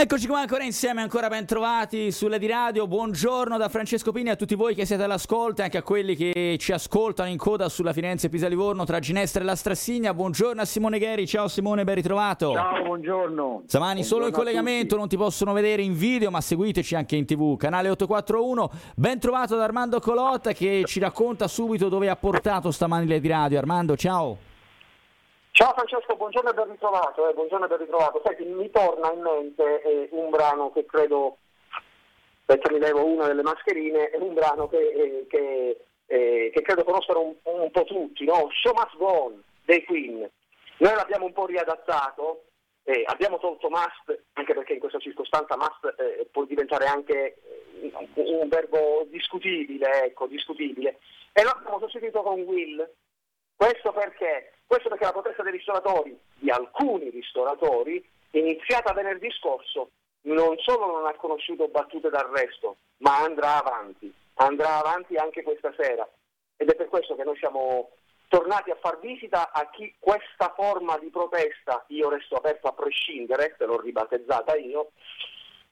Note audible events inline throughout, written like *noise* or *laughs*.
Eccoci qua ancora insieme, ancora ben trovati sulle di radio. Buongiorno da Francesco Pini a tutti voi che siete all'ascolto e anche a quelli che ci ascoltano in coda sulla Firenze Pisa Livorno tra Ginestra e la Strassigna. Buongiorno a Simone Gheri. Ciao Simone, ben ritrovato. Ciao, buongiorno. Samani solo in collegamento, non ti possono vedere in video, ma seguiteci anche in TV, canale 841. Ben trovato da Armando Colotta che ci racconta subito dove ha portato stamani le di radio. Armando, ciao. Ciao Francesco, buongiorno e ben ritrovato. Eh, buongiorno e ben ritrovato. Senti, mi torna in mente eh, un brano che credo, perché mi levo una delle mascherine, è un brano che, eh, che, eh, che credo conoscano un, un, po' tutti, no? Show Must Go On dei Queen. Noi l'abbiamo un po' riadattato, eh, abbiamo tolto must, anche perché in questa circostanza must eh, può diventare anche un verbo discutibile, ecco, discutibile, e lo abbiamo sostituito con will. Questo perché? Questo perché la protesta dei ristoratori, di alcuni ristoratori, iniziata venerdì scorso, non solo non ha conosciuto battute d'arresto, ma andrà avanti, andrà avanti anche questa sera. Ed è per questo che noi siamo tornati a far visita a chi questa forma di protesta, io resto aperto a prescindere, se l'ho ribattezzata io,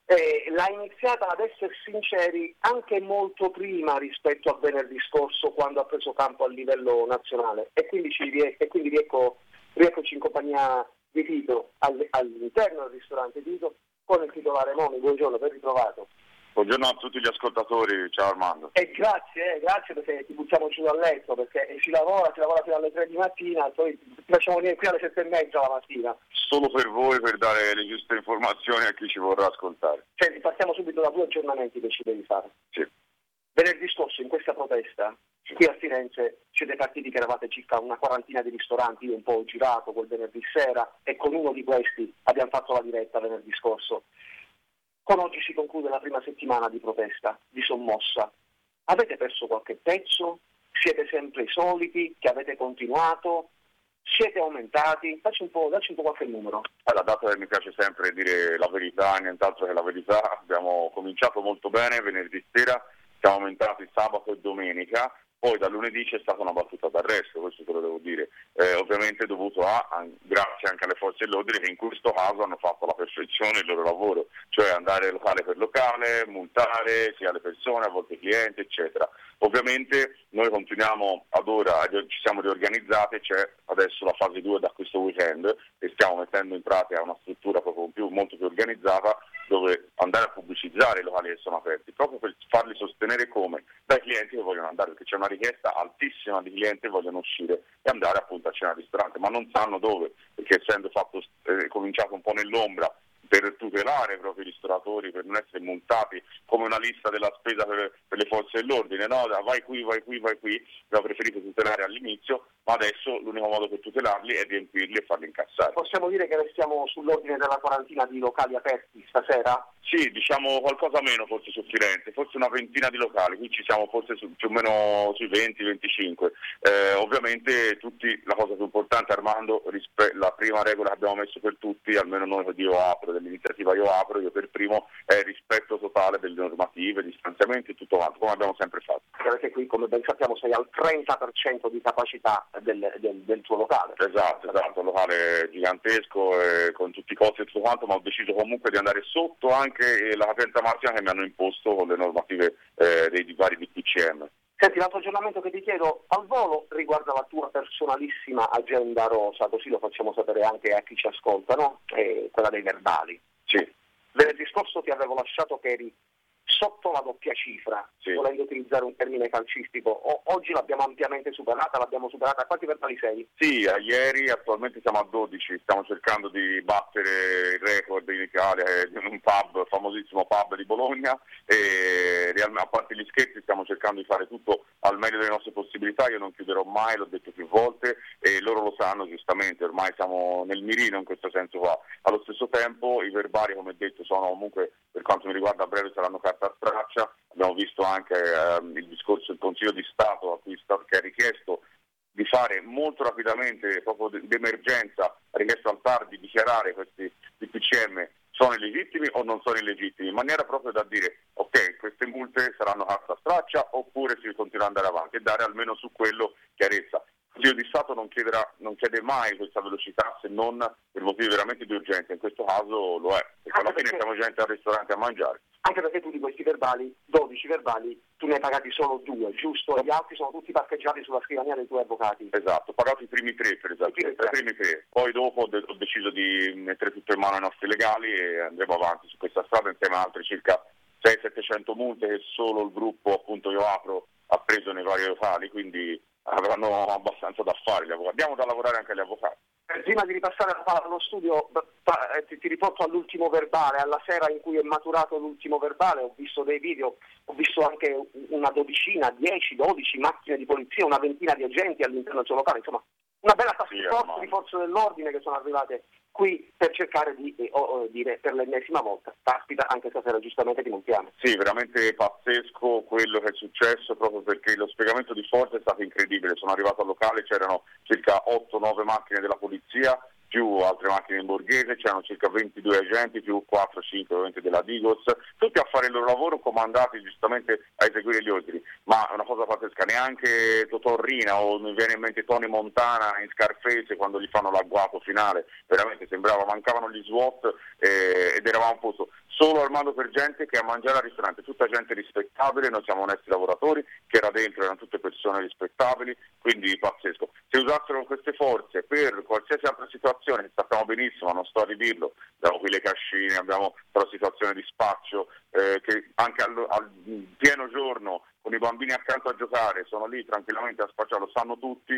eh, l'ha iniziata ad essere sinceri anche molto prima rispetto a venerdì scorso quando ha preso campo a livello nazionale e quindi, ci, e quindi riecco, rieccoci in compagnia di Tito all'interno del ristorante Tito con il titolare Momi, buongiorno, ben ritrovato. Buongiorno a tutti gli ascoltatori, ciao Armando. E grazie, eh, grazie perché ti buttiamo giù dal letto, perché si lavora, si lavora fino alle 3 di mattina, poi ti facciamo venire qui alle 7 e mezza la mattina. Solo per voi, per dare le giuste informazioni a chi ci vorrà ascoltare. Senti, partiamo subito da due aggiornamenti che ci devi fare. Sì. Venerdì scorso in questa protesta, sì. qui a Firenze, siete partiti che eravate circa una quarantina di ristoranti, io un po' ho girato quel venerdì sera e con uno di questi abbiamo fatto la diretta venerdì scorso. Con oggi si conclude la prima settimana di protesta, di sommossa. Avete perso qualche pezzo? Siete sempre i soliti che avete continuato? Siete aumentati? Dacci un po', dacci un po qualche numero. Allora, dato che mi piace sempre dire la verità, nient'altro che la verità, abbiamo cominciato molto bene venerdì sera, siamo aumentati sabato e domenica, poi da lunedì c'è stata una battuta d'arresto, questo te lo devo dire, eh, ovviamente dovuto a, a, grazie anche alle forze dell'ordine che in questo caso hanno fatto alla perfezione il loro lavoro, cioè andare locale per locale, multare sia le persone, a volte i clienti, eccetera. Ovviamente noi continuiamo ad ora, ci siamo riorganizzati, c'è adesso la fase 2 da questo weekend e stiamo mettendo in pratica una struttura proprio più, molto più organizzata dove andare a pubblicizzare i locali che sono aperti, proprio per farli sostenere come? Dai clienti che vogliono andare, perché c'è una richiesta altissima di clienti che vogliono uscire e andare appunto a cena al ristorante, ma non sanno dove, perché essendo fatto, eh, cominciato un po' nell'ombra per tutelare proprio i ristoratori, per non essere multati come una lista della spesa per, per le forze dell'ordine, no? vai qui, vai qui, vai qui, abbiamo preferito tutelare all'inizio, ma adesso l'unico modo per tutelarli è riempirli e farli incassare. Possiamo dire che restiamo sull'ordine della quarantina di locali aperti stasera? Sì, diciamo qualcosa meno forse su Firenze, forse una ventina di locali, qui ci siamo forse su, più o meno sui 20-25. Eh, ovviamente tutti, la cosa più importante Armando, rispe- la prima regola che abbiamo messo per tutti, almeno noi che io apro, dell'iniziativa io apro, io per primo, è il rispetto totale delle normative, distanziamenti e tutto quanto, come abbiamo sempre fatto. Perché qui come ben sappiamo sei al 30% di capacità del, del, del tuo locale. Esatto, esatto, un locale gigantesco eh, con tutti i costi e tutto quanto, ma ho deciso comunque di andare sotto anche anche la capienza massima che mi hanno imposto con le normative eh, dei vari DPCM. Senti, l'altro aggiornamento che ti chiedo al volo riguarda la tua personalissima agenda rosa, così lo facciamo sapere anche a chi ci ascolta, no? Eh, quella dei verbali. Sì. Venerdì scorso ti avevo lasciato che eri sotto la doppia cifra, sì. volendo utilizzare un termine calcistico. O, oggi l'abbiamo ampiamente superata, l'abbiamo superata a quanti verbali sei? Sì, a ieri attualmente siamo a 12, stiamo cercando di battere il record in Italia di un pub, famosissimo pub di Bologna e a parte gli scherzi stiamo cercando di fare tutto al meglio delle nostre possibilità, io non chiuderò mai, l'ho detto più volte e loro lo sanno giustamente, ormai siamo nel mirino in questo senso qua. Allo stesso tempo i verbali come detto sono comunque quanto mi riguarda a breve saranno carta straccia, abbiamo visto anche ehm, il discorso del Consiglio di Stato a cui sta, che ha richiesto di fare molto rapidamente, proprio d'emergenza, ha richiesto al TAR di dichiarare questi DPCM sono illegittimi o non sono illegittimi, in maniera proprio da dire ok, queste multe saranno carta straccia oppure si continua ad andare avanti e dare almeno su quello chiarezza. Consiglio di Stato non, chiederà, non, chiede mai questa velocità se non per motivi veramente di urgenza, in questo caso lo è, perché alla fine siamo gente al ristorante a mangiare. Anche perché tu di questi verbali, 12 verbali, tu ne hai pagati solo due, giusto? E gli altri sono tutti parcheggiati sulla scrivania dei tuoi avvocati. Esatto, ho pagato i primi tre per esempio, i primi tre. Poi dopo ho, de- ho deciso di mettere tutto in mano ai nostri legali e andremo avanti su questa strada insieme a altri circa 600-700 multe che solo il gruppo appunto io apro ha preso nei vari locali, quindi avranno abbastanza da fare gli avvocati. Abbiamo da lavorare anche agli avvocati. Eh, prima di ripassare la palla allo studio, eh, ti, riporto all'ultimo verbale, alla sera in cui è maturato l'ultimo verbale, ho visto dei video, ho visto anche una dodicina, 10, 12 macchine di polizia, una ventina di agenti all'interno del suo locale, insomma una bella task force sì, di forze dell'ordine che sono arrivate qui per cercare di eh, oh, dire per l'ennesima volta, caspita anche stasera giustamente ti montiamo. Sì, veramente pazzesco quello che è successo proprio perché lo spiegamento di forza è stato incredibile, sono arrivato al locale, c'erano circa 8-9 macchine della polizia, più altre macchine in borghese, c'erano circa 22 agenti, più 4-5 ovviamente della Digos, tutti a fare il loro lavoro comandati giustamente a eseguire gli ordini, ma è una cosa pazzesca, neanche Totorrina o mi viene in mente Tony Montana in Scarface quando gli fanno l'agguato finale, veramente sembrava, mancavano gli SWAT eh, ed eravamo a posto solo armato per gente che a mangiare al ristorante, tutta gente rispettabile, noi siamo onesti lavoratori, che era dentro erano tutte persone rispettabili, quindi pazzesco. Se usassero queste forze per qualsiasi altra situazione, sappiamo benissimo, non sto a ridirlo, abbiamo qui le cascine, abbiamo la situazione di spaccio, eh, che anche al, al pieno giorno con i bambini accanto a giocare, sono lì tranquillamente a spacciare, lo sanno tutti,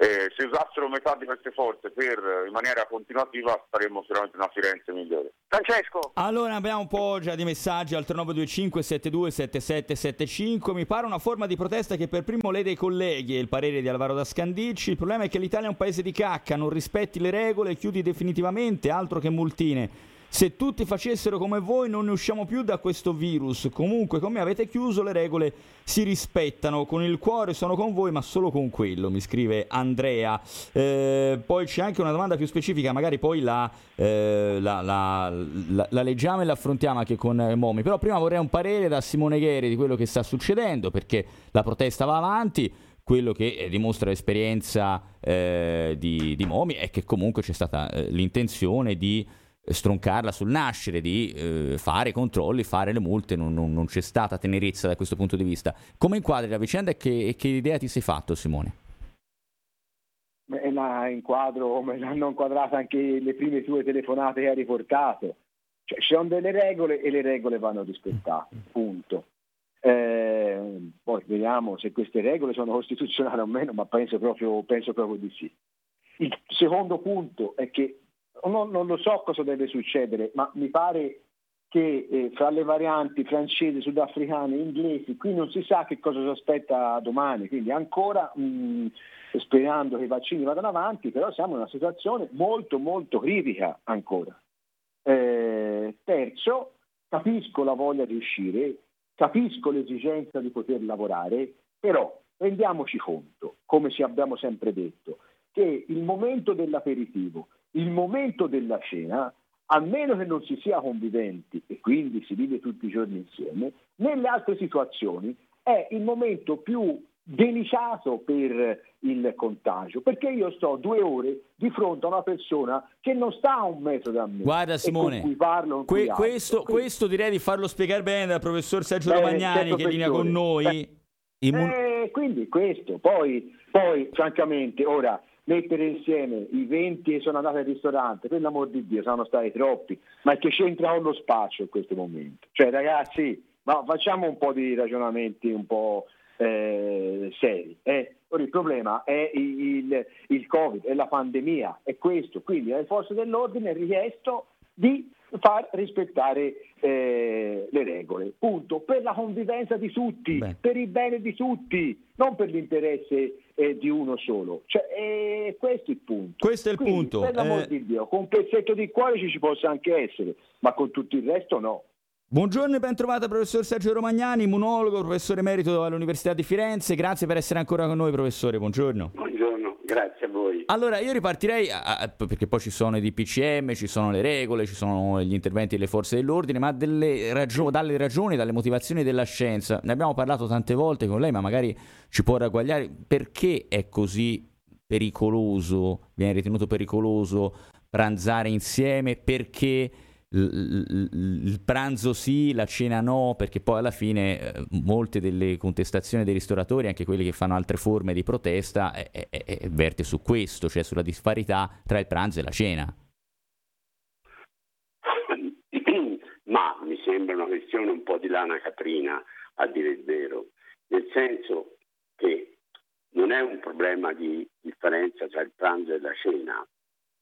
eh, se usassero metà di queste forze per, in maniera continuativa saremmo sicuramente una Firenze migliore. Francesco? Allora abbiamo un po' già di messaggi al 3925 72 7775, mi pare una forma di protesta che per primo lede i colleghi e il parere di Alvaro da Scandicci, il problema è che l'Italia è un paese di cacca, non rispetti le regole, chiudi definitivamente, altro che multine. Se tutti facessero come voi non ne usciamo più da questo virus. Comunque, come avete chiuso, le regole si rispettano. Con il cuore sono con voi, ma solo con quello, mi scrive Andrea. Eh, poi c'è anche una domanda più specifica, magari poi la, eh, la, la, la leggiamo e la affrontiamo anche con eh, Momi. Però prima vorrei un parere da Simone Gheri di quello che sta succedendo, perché la protesta va avanti quello che eh, dimostra l'esperienza eh, di, di, Momi è che comunque c'è stata eh, l'intenzione di stroncarla sul nascere, di eh, fare controlli, fare le multe, non, non, non, c'è stata tenerezza da questo punto di vista. Come inquadri la vicenda e che, che idea ti sei fatto Simone? Beh, la inquadro come l'hanno inquadrata anche le prime tue telefonate che hai riportato. Cioè, ci sono delle regole e le regole vanno rispettate, punto. Eh, poi vediamo se queste regole sono costituzionali o meno, ma penso proprio, penso proprio di sì. Il secondo punto è che non, non, lo so cosa deve succedere, ma mi pare che eh, fra le varianti francesi, sudafricane inglesi, qui non si sa che cosa si aspetta domani, quindi ancora mh, mm, sperando che i vaccini vadano avanti, però siamo in una situazione molto molto critica ancora. Eh, terzo, capisco la voglia di uscire, capisco l'esigenza di poter lavorare, però rendiamoci conto, come ci abbiamo sempre detto, che il momento dell'aperitivo, il momento della cena, a meno che non si sia conviventi e quindi si vive tutti i giorni insieme, nelle altre situazioni è il momento più delicato per il contagio, perché io sto due ore di fronte a una persona che non sta a un metro da me. Guarda Simone, parlo, que- questo, questo, direi di farlo spiegare bene dal professor Sergio Beh, Romagnani che linea con noi. Beh, Immun- eh, quindi questo, poi, poi francamente, ora mettere insieme i 20 che sono andati al ristorante, per l'amor di Dio, sono stati troppi, ma che c'entra con lo spazio in questo momento? Cioè ragazzi, ma facciamo un po' di ragionamenti un po' eh, seri. Eh? Ora, il problema è il, il, Covid, è la pandemia, è questo, quindi alle forze dell'ordine è richiesto di far rispettare eh, le regole, punto, per la convivenza di tutti, Beh. per il bene di tutti, non per l'interesse eh, di uno solo. Cioè, eh, questo è il punto. Questo è il Quindi, punto. Per l'amor eh. di Dio, con un pezzetto di cuore ci, ci possa anche essere, ma con tutto il resto no. Buongiorno e ben trovata professor Sergio Romagnani, immunologo, professore emerito all'Università di Firenze. Grazie per essere ancora con noi, professore. Buongiorno. Buongiorno, grazie a voi. Allora, io ripartirei, a, perché poi ci sono i DPCM, ci sono le regole, ci sono gli interventi delle forze dell'ordine, ma ragio- dalle ragioni, dalle motivazioni della scienza. Ne abbiamo parlato tante volte con lei, ma magari ci può ragguagliare perché è così pericoloso, viene ritenuto pericoloso pranzare insieme perché il pranzo sì, la cena no, perché poi alla fine eh, molte delle contestazioni dei ristoratori, anche quelli che fanno altre forme di protesta, è, è, è, verte su questo, cioè sulla disparità tra il pranzo e la cena. *clears throat* Ma mi sembra una questione un po' di lana caprina, a dire il vero, nel senso che non è un problema di differenza tra il pranzo e la cena.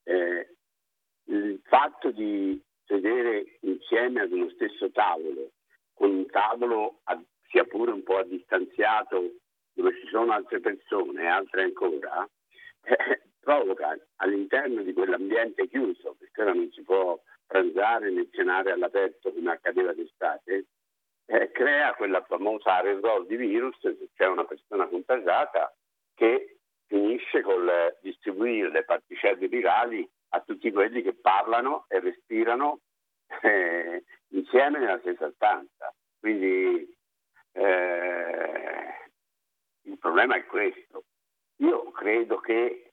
Eh, il fatto di sedere insieme ad uno stesso tavolo, con un tavolo a, sia pure un po' distanziato dove ci sono altre persone altre ancora, *laughs* eh, provoca all'interno di quell'ambiente chiuso, perché ora non si può pranzare né cenare all'aperto come accadeva d'estate, eh, crea quella famosa aerosol di virus, se c'è una persona contagiata, che finisce col distribuire le particelle virali a tutti quelli che parlano e respirano eh, insieme nella stessa stanza. Quindi eh, il problema è questo. Io credo che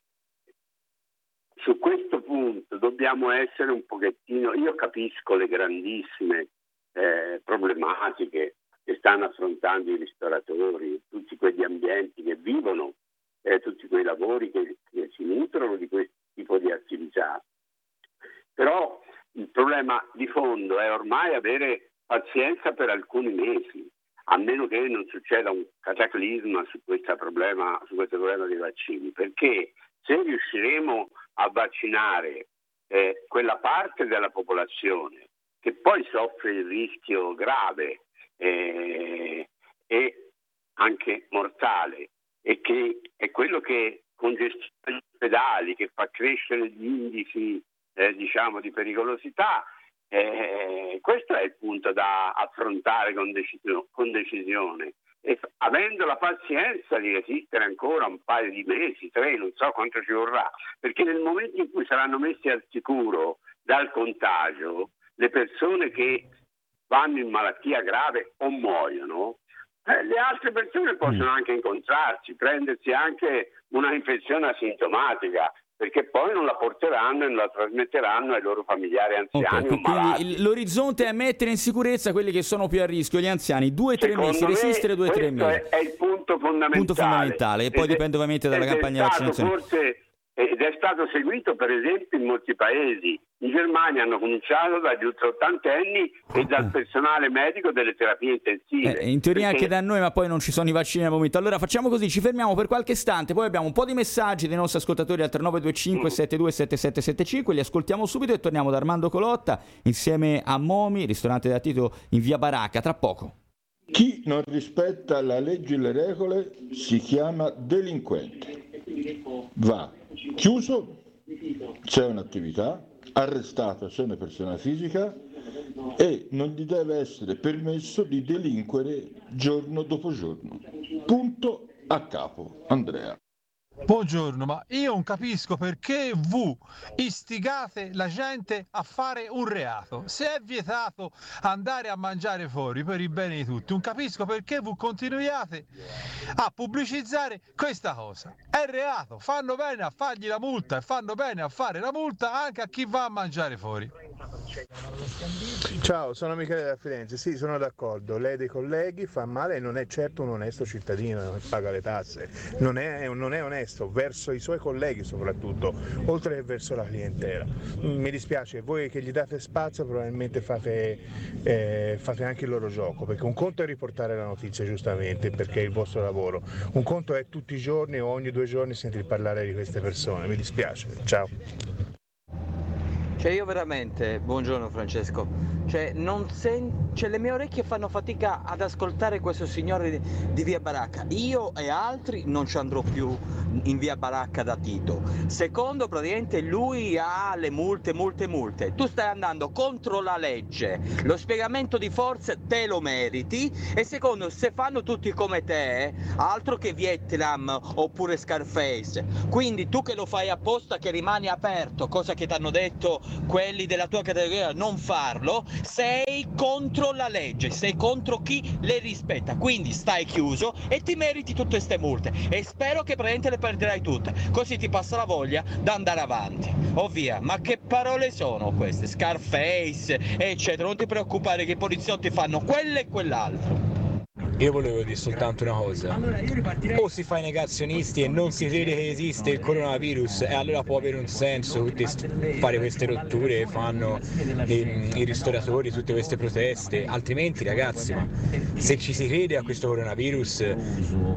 su questo punto dobbiamo essere un pochettino, io capisco le grandissime eh, problematiche che stanno affrontando i ristoratori, tutti quegli ambienti che vivono, eh, tutti quei lavori che, che si nutrono di questo tipo di attività. Però il problema di fondo è ormai avere pazienza per alcuni mesi, a meno che non succeda un cataclisma su, problema, su questo problema dei vaccini, perché se riusciremo a vaccinare eh, quella parte della popolazione che poi soffre il rischio grave eh, e anche mortale e che è quello che congestiona gli ospedali, che fa crescere gli indici eh, diciamo, di pericolosità. Eh, questo è il punto da affrontare con, decisio- con decisione. E avendo la pazienza di resistere ancora un paio di mesi, tre, non so quanto ci vorrà, perché nel momento in cui saranno messi al sicuro dal contagio, le persone che vanno in malattia grave o muoiono, eh, le altre persone possono mm. anche incontrarsi, prendersi anche una infezione asintomatica perché poi non la porteranno e non la trasmetteranno ai loro familiari anziani. Okay, quindi l'orizzonte è mettere in sicurezza quelli che sono più a rischio, gli anziani, due o tre mesi, resistere due o tre mesi. È, il punto fondamentale. Punto fondamentale, e poi ed dipende ovviamente dalla campagna vaccinazione. Forse ed è stato seguito per esempio in molti paesi. In Germania hanno cominciato dagli ultraottantenni e dal personale medico delle terapie intensive. Eh, in teoria perché... anche da noi, ma poi non ci sono i vaccini al momento. Allora facciamo così, ci fermiamo per qualche istante, poi abbiamo un po' di messaggi dei nostri ascoltatori al 3925 mm. 727775, li ascoltiamo subito e torniamo da Armando Colotta insieme a Momi, ristorante da Tito in via Baracca, tra poco. Chi non rispetta la legge e le regole si chiama delinquente. Va chiuso c'è un'attività, arrestata c'è una persona fisica e non gli deve essere permesso di delinquere giorno dopo giorno. Punto a capo. Andrea. Buongiorno, ma io non capisco perché V istigate la gente a fare un reato. Se è vietato andare a mangiare fuori per il bene di tutti, non capisco perché V continuiate a pubblicizzare questa cosa. È reato, fanno bene a fargli la multa e fanno bene a fare la multa anche a chi va a mangiare fuori. Ciao, sono Michele da Firenze. Sì, sono d'accordo. Lei dei colleghi fa male e non è certo un onesto cittadino che paga le tasse. Non è, non è onesto verso i suoi colleghi soprattutto, oltre che verso la clientela. Mi dispiace, voi che gli date spazio probabilmente fate, eh, fate anche il loro gioco, perché un conto è riportare la notizia giustamente, perché è il vostro lavoro. Un conto è tutti i giorni o ogni due giorni sentir parlare di queste persone. Mi dispiace. Ciao. Cioè io veramente, buongiorno Francesco, cioè, sen- cioè, le mie orecchie fanno fatica ad ascoltare questo signore di, via Baracca. Io e altri non ci andrò più in via Baracca da Tito. Secondo, praticamente lui ha le multe, multe, multe. Tu stai andando contro la legge. Lo spiegamento di forza te lo meriti. E secondo, se fanno tutti come te, altro che Vietnam oppure Scarface. Quindi tu che lo fai apposta che rimani aperto, cosa che ti hanno detto quelli della tua categoria non farlo, sei contro la legge, sei contro chi le rispetta. Quindi stai chiuso e ti meriti tutte queste multe. E spero che praticamente le perderai tutte. Così ti passa la voglia di andare avanti. Ovvia, ma che parole sono queste? Scarface, eccetera. Non ti preoccupare che i poliziotti fanno quello e quell'altro. Io volevo dire soltanto una cosa. O si fa i negazionisti e non si crede che esiste il coronavirus e allora può avere un senso fare queste rotture che fanno i, i ristoratori, tutte queste proteste. Altrimenti ragazzi, se ci si crede a questo coronavirus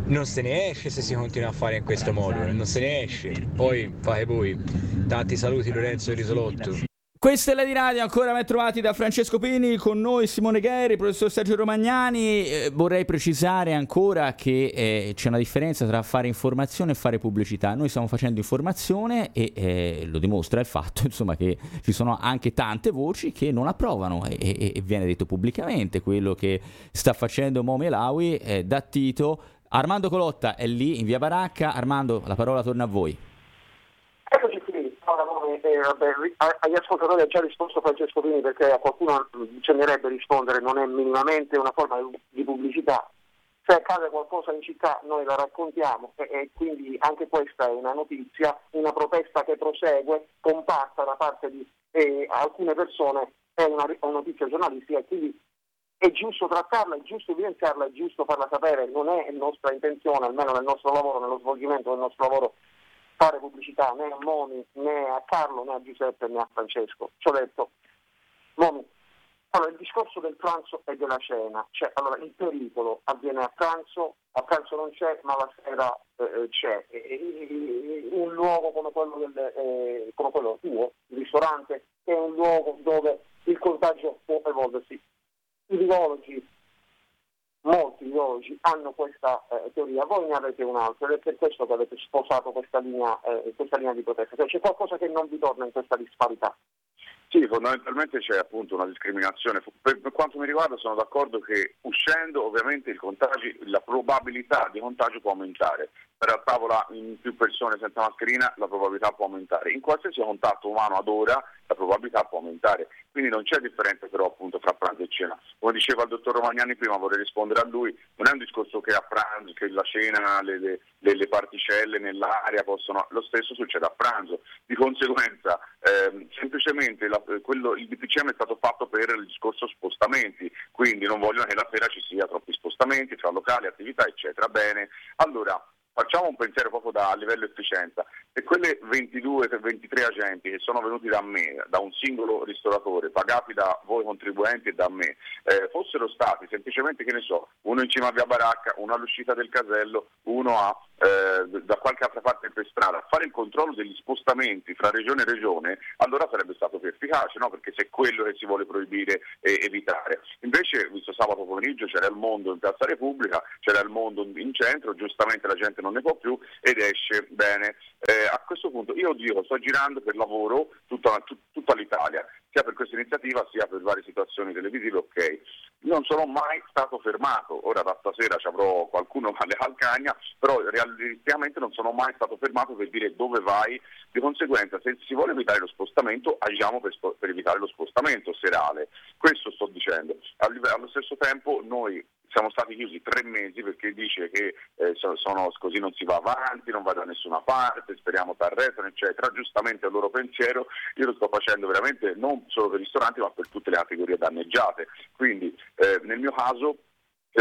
non se ne esce se si continua a fare in questo modo, non se ne esce. Poi fate voi. Tanti saluti Lorenzo Risolotto. Questa è la di radio, ancora ben trovati da Francesco Pini, con noi Simone Gheri, professor Sergio Romagnani. Eh, vorrei precisare ancora che eh, c'è una differenza tra fare informazione e fare pubblicità. Noi stiamo facendo informazione e eh, lo dimostra il fatto *laughs* insomma, che ci sono anche tante voci che non approvano e, e, e viene detto pubblicamente quello che sta facendo Momi Lawi eh, da Tito. Armando Colotta è lì in via Baracca. Armando, la parola torna a voi. Eh, vabbè, agli ascoltatori ha già risposto Francesco Pini perché a qualcuno bisognerebbe rispondere, non è minimamente una forma di pubblicità. Se accade qualcosa in città noi la raccontiamo e, e quindi anche questa è una notizia, una protesta che prosegue, compatta da parte di eh, alcune persone, è una, una notizia giornalistica e quindi è giusto trattarla, è giusto evidenziarla, è giusto farla sapere, non è nostra intenzione, almeno nel nostro lavoro, nello svolgimento del nostro lavoro, fare pubblicità né a Moni, né a Carlo, né a Giuseppe, né a Francesco. Ci ho detto, Moni, allora il discorso del pranzo e della cena, cioè allora il pericolo avviene a pranzo, a pranzo non c'è, ma la sera eh, c'è. E, un luogo come quello, del, eh, come quello tuo, il ristorante, è un luogo dove il contagio può evolversi. I virologi molti ideologi hanno questa eh, teoria, voi ne avete un'altra ed è per questo che avete sposato questa linea, eh, questa linea di protesta, cioè c'è qualcosa che non vi torna in questa disparità. Sì, fondamentalmente c'è appunto una discriminazione. Per, quanto mi riguarda sono d'accordo che uscendo ovviamente contagi, la probabilità di contagio può aumentare. Per a tavola in più persone senza mascherina la probabilità può aumentare. In qualsiasi contatto umano ad ora la probabilità può aumentare. Quindi non c'è differenza però appunto fra pranzo e cena. Come diceva il dottor Romagnani prima, vorrei rispondere a lui, non è un discorso che a pranzo, che la cena, le, le, le particelle nell'aria possono... Lo stesso succede a pranzo. Di conseguenza ehm, semplicemente la, quello, il DPCM è stato fatto per il discorso spostamenti, quindi non vogliono che la sera ci sia troppi spostamenti tra locali, attività eccetera. Bene, allora facciamo un pensiero proprio da livello efficienza. Se quelle 22-23 agenti che sono venuti da me, da un singolo ristoratore, pagati da voi contribuenti e da me, eh, fossero stati semplicemente, che ne so, uno in cima a via Baracca, uno all'uscita del casello, uno a, eh, da qualche altra parte per strada, a fare il controllo degli spostamenti fra regione e regione, allora sarebbe stato più efficace, no? perché se è quello che si vuole proibire e evitare. Invece, visto sabato pomeriggio, c'era il mondo in Piazza Repubblica, c'era il mondo in centro, giustamente la gente non ne può più ed esce bene. Eh, a questo punto io dico, sto girando per lavoro tutta, tut, tutta l'Italia, sia per questa iniziativa sia per varie situazioni televisive, ok. Non sono mai stato fermato, ora da stasera ci avrò qualcuno *laughs* alle calcagna, però realisticamente non sono mai stato fermato per dire dove vai, di conseguenza se si vuole evitare lo spostamento agiamo per, per evitare lo spostamento serale, questo sto dicendo. Allo stesso tempo noi siamo stati chiusi tre mesi perché dice che eh, sono, così non si va avanti, non va da nessuna parte, speriamo t'arrestano, eccetera. Giustamente il loro pensiero, io lo sto facendo veramente non solo per i ristoranti ma per tutte le categorie danneggiate. Quindi eh, nel mio caso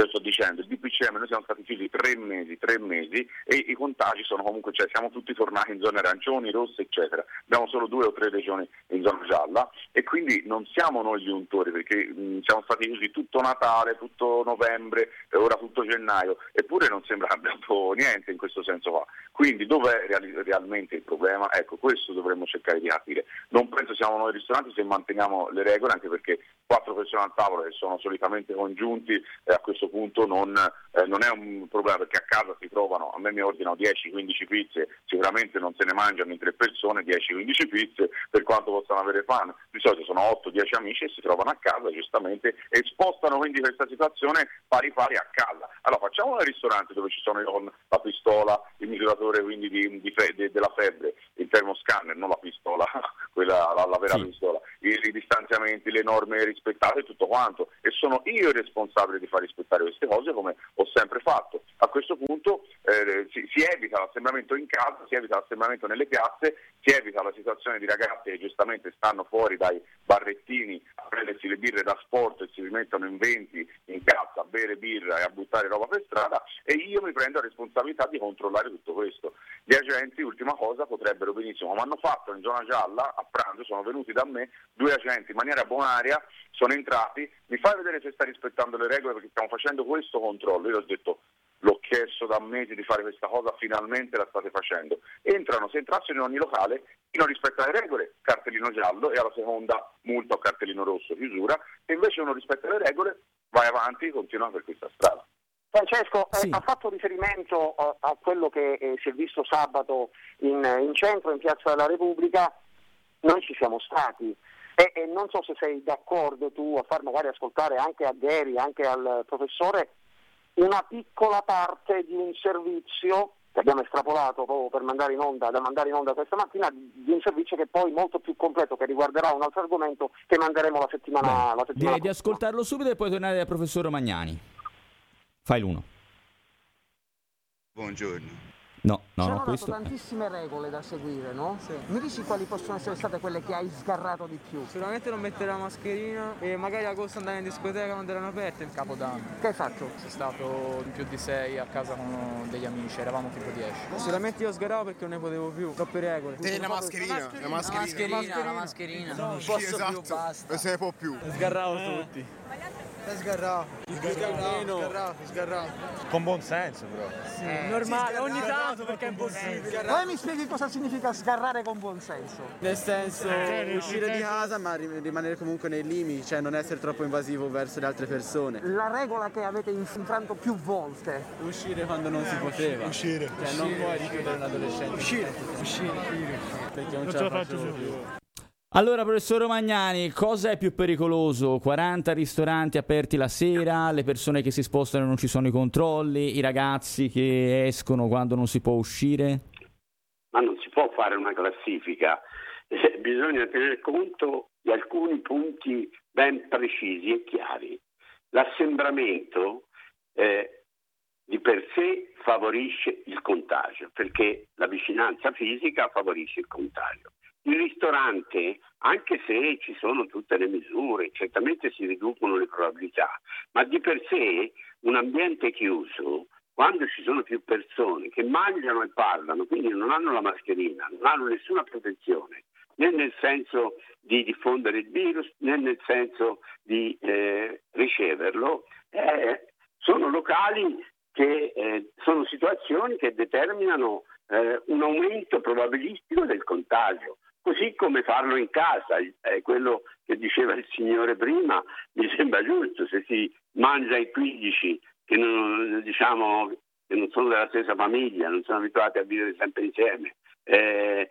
io sto dicendo, il DPCM noi siamo stati chiusi tre mesi, tre mesi e i contagi sono comunque, cioè siamo tutti tornati in zone arancioni, rosse, eccetera. Abbiamo solo due o tre regioni in zona gialla e quindi non siamo noi gli untori perché mh, siamo stati chiusi tutto Natale, tutto novembre, e ora tutto gennaio, eppure non sembra *laughs* cambiato niente in questo senso qua. Quindi dov'è reali- realmente il problema? Ecco, questo dovremmo cercare di capire. Non penso siamo noi ristoranti se manteniamo le regole, anche perché quattro persone al tavolo che sono solitamente congiunti e a questo punto non eh, non è un problema perché a casa si trovano, a me mi ordinano 10-15 pizze, sicuramente non se ne mangiano in tre persone 10-15 pizze per quanto possano avere fame, di solito sono 8-10 amici e si trovano a casa giustamente e spostano quindi questa situazione pari pari a casa. Allora facciamo un ristorante dove ci sono con la pistola, il misuratore quindi di, di fe, de, della febbre, il termoscanner, non la pistola, *laughs* quella, la, la vera sì. pistola, I, i distanziamenti, le norme rispettate tutto quanto e sono io il responsabile di far rispettare queste cose come ho sempre fatto. A questo punto eh, si, si, evita l'assemblamento in casa, si evita l'assemblamento nelle piazze, si evita la situazione di ragazzi che giustamente stanno fuori dai barrettini a prendersi le birre da sport e si rimettono in 20 in casa a bere birra e a buttare roba per strada e io mi prendo la responsabilità di controllare tutto questo. Gli agenti, ultima cosa, potrebbero benissimo, come hanno fatto in zona gialla a pranzo, sono venuti da me due agenti in maniera bonaria, sono entrati, mi fai vedere se sta rispettando le regole perché stiamo facendo questo controllo. Io ho detto l'ho chiesto da mesi di fare questa cosa, finalmente la state facendo. Entrano, se entrassero in ogni locale, chi non rispetta le regole, cartellino giallo e alla seconda multa o cartellino rosso, chiusura, e invece uno rispetta le regole, vai avanti, continua per questa strada. Francesco eh, sì. ha fatto riferimento a, a quello che eh, si è visto sabato in, in, centro, in Piazza della Repubblica, noi ci siamo stati e, e, non so se sei d'accordo tu a far magari ascoltare anche a Gary, anche al professore, una piccola parte di un servizio che abbiamo estrapolato proprio per mandare in onda, da mandare in onda questa mattina, di un servizio che è poi molto più completo, che riguarderà un altro argomento che manderemo la settimana, Beh, la settimana Direi di ascoltarlo subito e poi tornare dal professor Magnani. Fai l'uno. Buongiorno. No, no, Ci no, questo... dato tantissime regole da seguire, no? Sì. Mi dici quali possono essere state quelle che hai sgarrato di più? Sicuramente non mettere la mascherina e magari agosto andare in discoteca quando erano aperte il capodanno. Che hai fatto? Sono stato in più di sei a casa con degli amici, eravamo tipo dieci. Sicuramente io sgarravo perché non ne potevo più, troppe regole. E la mascherina, la mascherina, la mascherina, la mascherina. Non posso esatto. più, basta. Non se ne può più. Sgarravo tutti. È sgarrato. Sgarrato, sgarrato, sgarrato. Con buon senso però. Sì, eh, normale, ogni tanto perché è impossibile. Poi mi spieghi cosa significa sgarrare con buon senso? Nel senso uscire di casa ma rimanere comunque nei limiti, cioè non essere troppo invasivo verso le altre persone. La regola che avete infranto più volte? Uscire quando non si poteva. Uscire. Cioè uscire, non puoi richiudere un adolescente. Uscire. Uscire. Perché non, ce la faccio più. Allora, professor Romagnani, cosa è più pericoloso? 40 ristoranti aperti la sera, le persone che si spostano e non ci sono i controlli, i ragazzi che escono quando non si può uscire? Ma non si può fare una classifica, eh, bisogna tener conto di alcuni punti ben precisi e chiari. L'assembramento eh, di per sé favorisce il contagio, perché la vicinanza fisica favorisce il contagio. Il ristorante, anche se ci sono tutte le misure, certamente si riducono le probabilità, ma di per sé un ambiente chiuso, quando ci sono più persone che mangiano e parlano, quindi non hanno la mascherina, non hanno nessuna protezione, né nel senso di diffondere il virus né nel senso di eh, riceverlo, eh, sono locali che eh, sono situazioni che determinano eh, un aumento probabilistico del contagio così come farlo in casa, è quello che diceva il signore prima, mi sembra giusto, se si mangia in 15 che non, diciamo, che non sono della stessa famiglia, non sono abituati a vivere sempre insieme. Eh,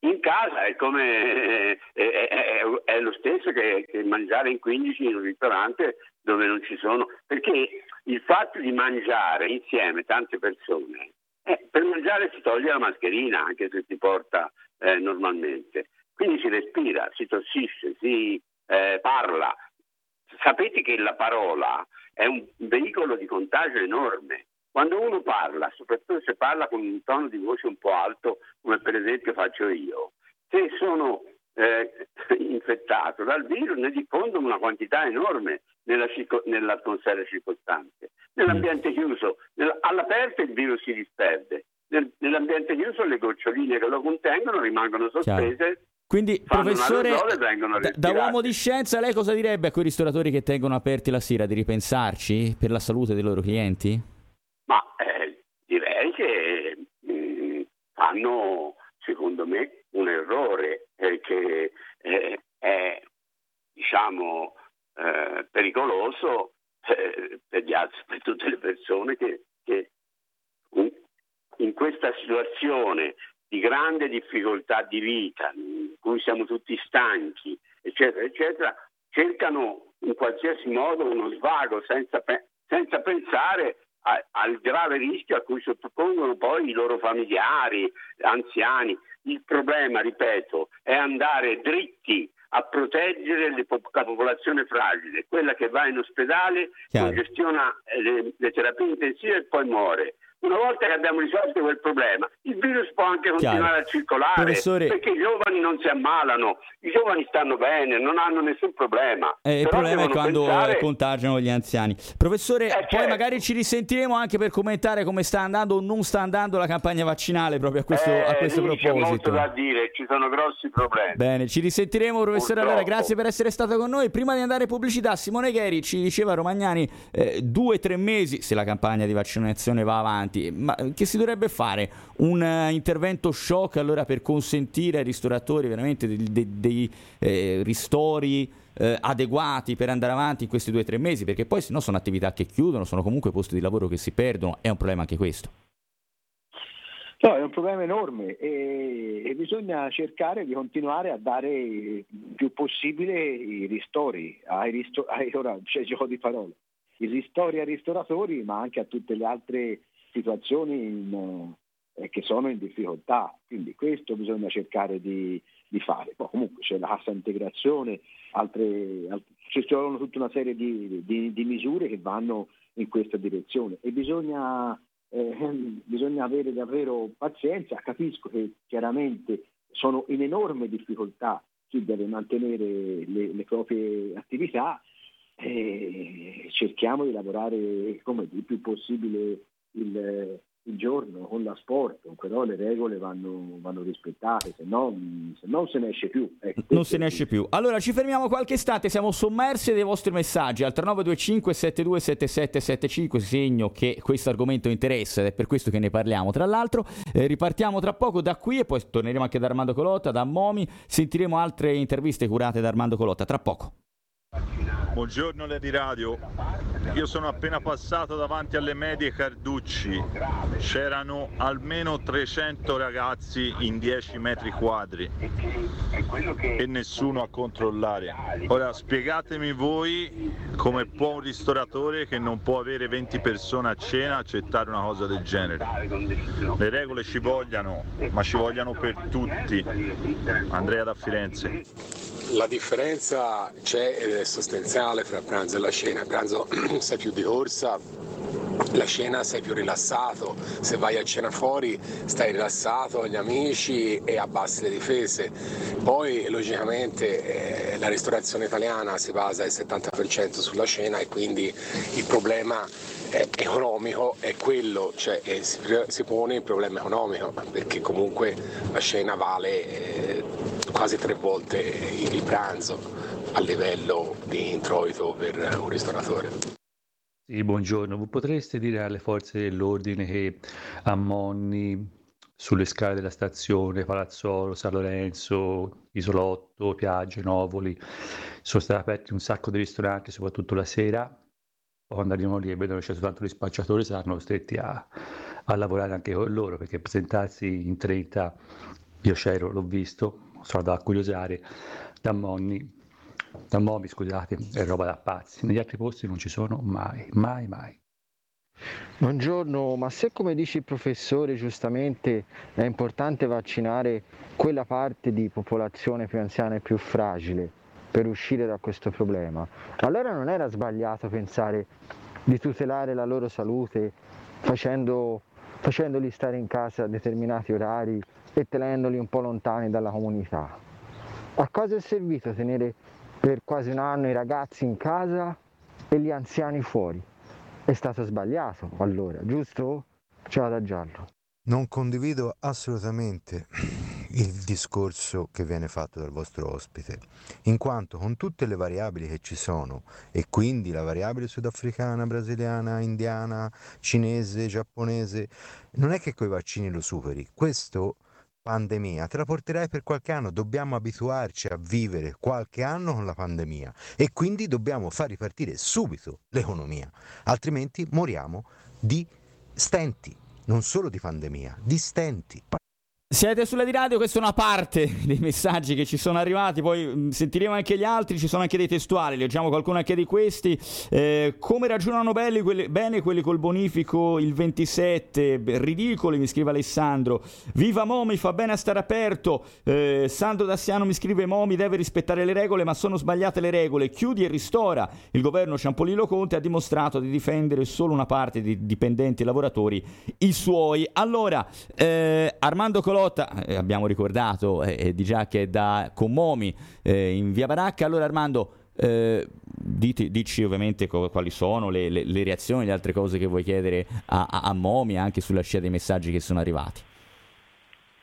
in casa è come è, è, è, è lo stesso che, che, mangiare in 15 in un ristorante dove non ci sono, perché il fatto di mangiare insieme tante persone, eh, per mangiare si toglie la mascherina anche se si porta eh, normalmente. Quindi si respira, si tossisce, si eh, parla. Sapete che la parola è un veicolo di contagio enorme. Quando uno parla, soprattutto se parla con un tono di voce un po' alto, come per esempio faccio io, se sono eh, *laughs* infettato dal virus ne diffondono una quantità enorme nella, nell'atmosfera circostante. Nell'ambiente chiuso, all'aperto il virus si disperde, nell'ambiente chiuso le goccioline che lo contengono rimangono sospese. Chiaro. Quindi, professore, da, da, uomo di scienza, lei cosa direbbe a quei ristoratori che tengono aperti la sera di ripensarci per la salute dei loro clienti? Ma eh, direi che mh, mm, fanno, secondo me, un errore eh, che eh, è, diciamo, eh, pericoloso eh, per, gli altri, per tutte le persone che, che in questa situazione di grande difficoltà di vita, in cui siamo tutti stanchi, eccetera, eccetera, cercano in qualsiasi modo uno svago senza, senza pensare a, al grave rischio a cui sottopongono poi i loro familiari, anziani. Il problema, ripeto, è andare dritti a proteggere la popolazione fragile, quella che va in ospedale, congestiona le, le terapie intensive e poi muore. Una volta che abbiamo risolto quel problema, il virus può anche continuare Chiaro. a circolare Professore... perché i giovani non si ammalano, i giovani stanno bene, non hanno nessun problema. Eh, il problema è quando pensare... contagiano gli anziani. Professore, eh, poi certo. magari ci risentiremo anche per commentare come sta andando o non sta andando la campagna vaccinale proprio a questo, eh, a questo proposito. C'è molto da dire, ci sono grossi problemi. Bene, ci risentiremo professore allora, grazie per essere stato con noi. Prima di andare in pubblicità, Simone Gheri ci diceva Romagnani eh, due o tre mesi se la campagna di vaccinazione va avanti, ma che si dovrebbe fare? Un uh, intervento shock allora per consentire ai ristoratori veramente dei, dei, dei eh, ristori eh, adeguati per andare avanti in questi due o tre mesi, perché poi se no sono attività che chiudono, sono comunque posti di lavoro che si perdono, è un problema anche questo. No, è un problema enorme e, e, bisogna cercare di continuare a dare il più possibile i ristori ai, risto- ai ora c'è gioco di parole, i ristori ai ristoratori ma anche a tutte le altre situazioni in, eh, che sono in difficoltà, quindi questo bisogna cercare di, di fare. Poi comunque c'è la cassa integrazione, altre, altre, ci sono tutta una serie di, di, di, misure che vanno in questa direzione. E bisogna, eh, *laughs* bisogna avere davvero pazienza, capisco che chiaramente sono in enorme difficoltà chi deve mantenere le, le proprie attività, eh, cerchiamo di lavorare come il più possibile il, il giorno con la sport, però le regole vanno, vanno rispettate, se no, se non se ne esce più. Ecco, non se ne esce più. Allora ci fermiamo qualche istante, siamo sommersi dei vostri messaggi al 3925 727775, segno che questo argomento interessa ed è per questo che ne parliamo. Tra l'altro eh, ripartiamo tra poco da qui e poi torneremo anche da Armando Colotta, da Momi, sentiremo altre interviste curate da Armando Colotta tra poco. Buongiorno Lady Radio, io sono appena passato davanti alle medie Carducci, c'erano almeno 300 ragazzi in 10 metri quadri e nessuno a controllare. Ora spiegatemi voi come può un ristoratore che non può avere 20 persone a cena accettare una cosa del genere. Le regole ci vogliano, ma ci vogliano per tutti. Andrea da Firenze. La differenza c'è ed è sostanziale fra pranzo e la cena. Pranzo sei più di corsa, la cena sei più rilassato, se vai a cena fuori stai rilassato con gli amici e abbassi le difese. Poi logicamente eh, la ristorazione italiana si basa al 70% sulla cena e quindi il problema eh, economico è quello, cioè eh, si, si, pone il problema economico perché comunque la cena vale eh, quasi tre volte il pranzo a livello di introito per un ristoratore. Sì, buongiorno, potreste dire alle forze dell'ordine che a Monni, sulle scale della stazione, Palazzolo, San Lorenzo, Isolotto, Piagge, Novoli, sono stati aperti un sacco di ristoranti, soprattutto la sera, quando arrivano lì e vedono c'è soltanto gli spacciatori saranno costretti a, a lavorare anche con loro, perché presentarsi in 30, io c'ero, l'ho visto, sono andato a curiosare da Monni, da Momi scusate, è roba da pazzi. Negli altri posti non ci sono mai, mai, mai. Buongiorno, ma se come dice il professore giustamente è importante vaccinare quella parte di popolazione più anziana e più fragile per uscire da questo problema, allora non era sbagliato pensare di tutelare la loro salute facendo, facendoli stare in casa a determinati orari e tenendoli un po' lontani dalla comunità. A cosa è servito tenere per quasi un anno i ragazzi in casa e gli anziani fuori? È stato sbagliato allora, giusto? Ciao da giallo. Non condivido assolutamente il discorso che viene fatto dal vostro ospite, in quanto con tutte le variabili che ci sono, e quindi la variabile sudafricana, brasiliana, indiana, cinese, giapponese, non è che coi vaccini lo superi. Questo pandemia, te la porterai per qualche anno, dobbiamo abituarci a vivere qualche anno con la pandemia e quindi dobbiamo far ripartire subito l'economia, altrimenti moriamo di stenti, non solo di pandemia, di stenti. Siete sulla di radio, questa è una parte *laughs* dei messaggi che ci sono arrivati, poi mh, sentiremo anche gli altri, ci sono anche dei testuali, leggiamo qualcuno anche di questi. Eh, come ragionano quelli, bene quelli col bonifico il 27? Beh, ridicoli, mi scrive Alessandro. Viva Momi, fa bene a stare aperto. Eh, Sandro Dassiano mi scrive Momi deve rispettare le regole, ma sono sbagliate le regole. Chiudi e ristora. Il governo Ciampolillo Conte ha dimostrato di difendere solo una parte di dipendenti e lavoratori, i suoi. Allora, eh, Armando Colò Lotta, eh, abbiamo ricordato eh, di già che è da Commomi eh, in via Baracca. Allora Armando, eh, diti, dici ovviamente co- quali sono le, le, le, reazioni, le altre cose che vuoi chiedere a, a, a Momi anche sulla scia dei messaggi che sono arrivati.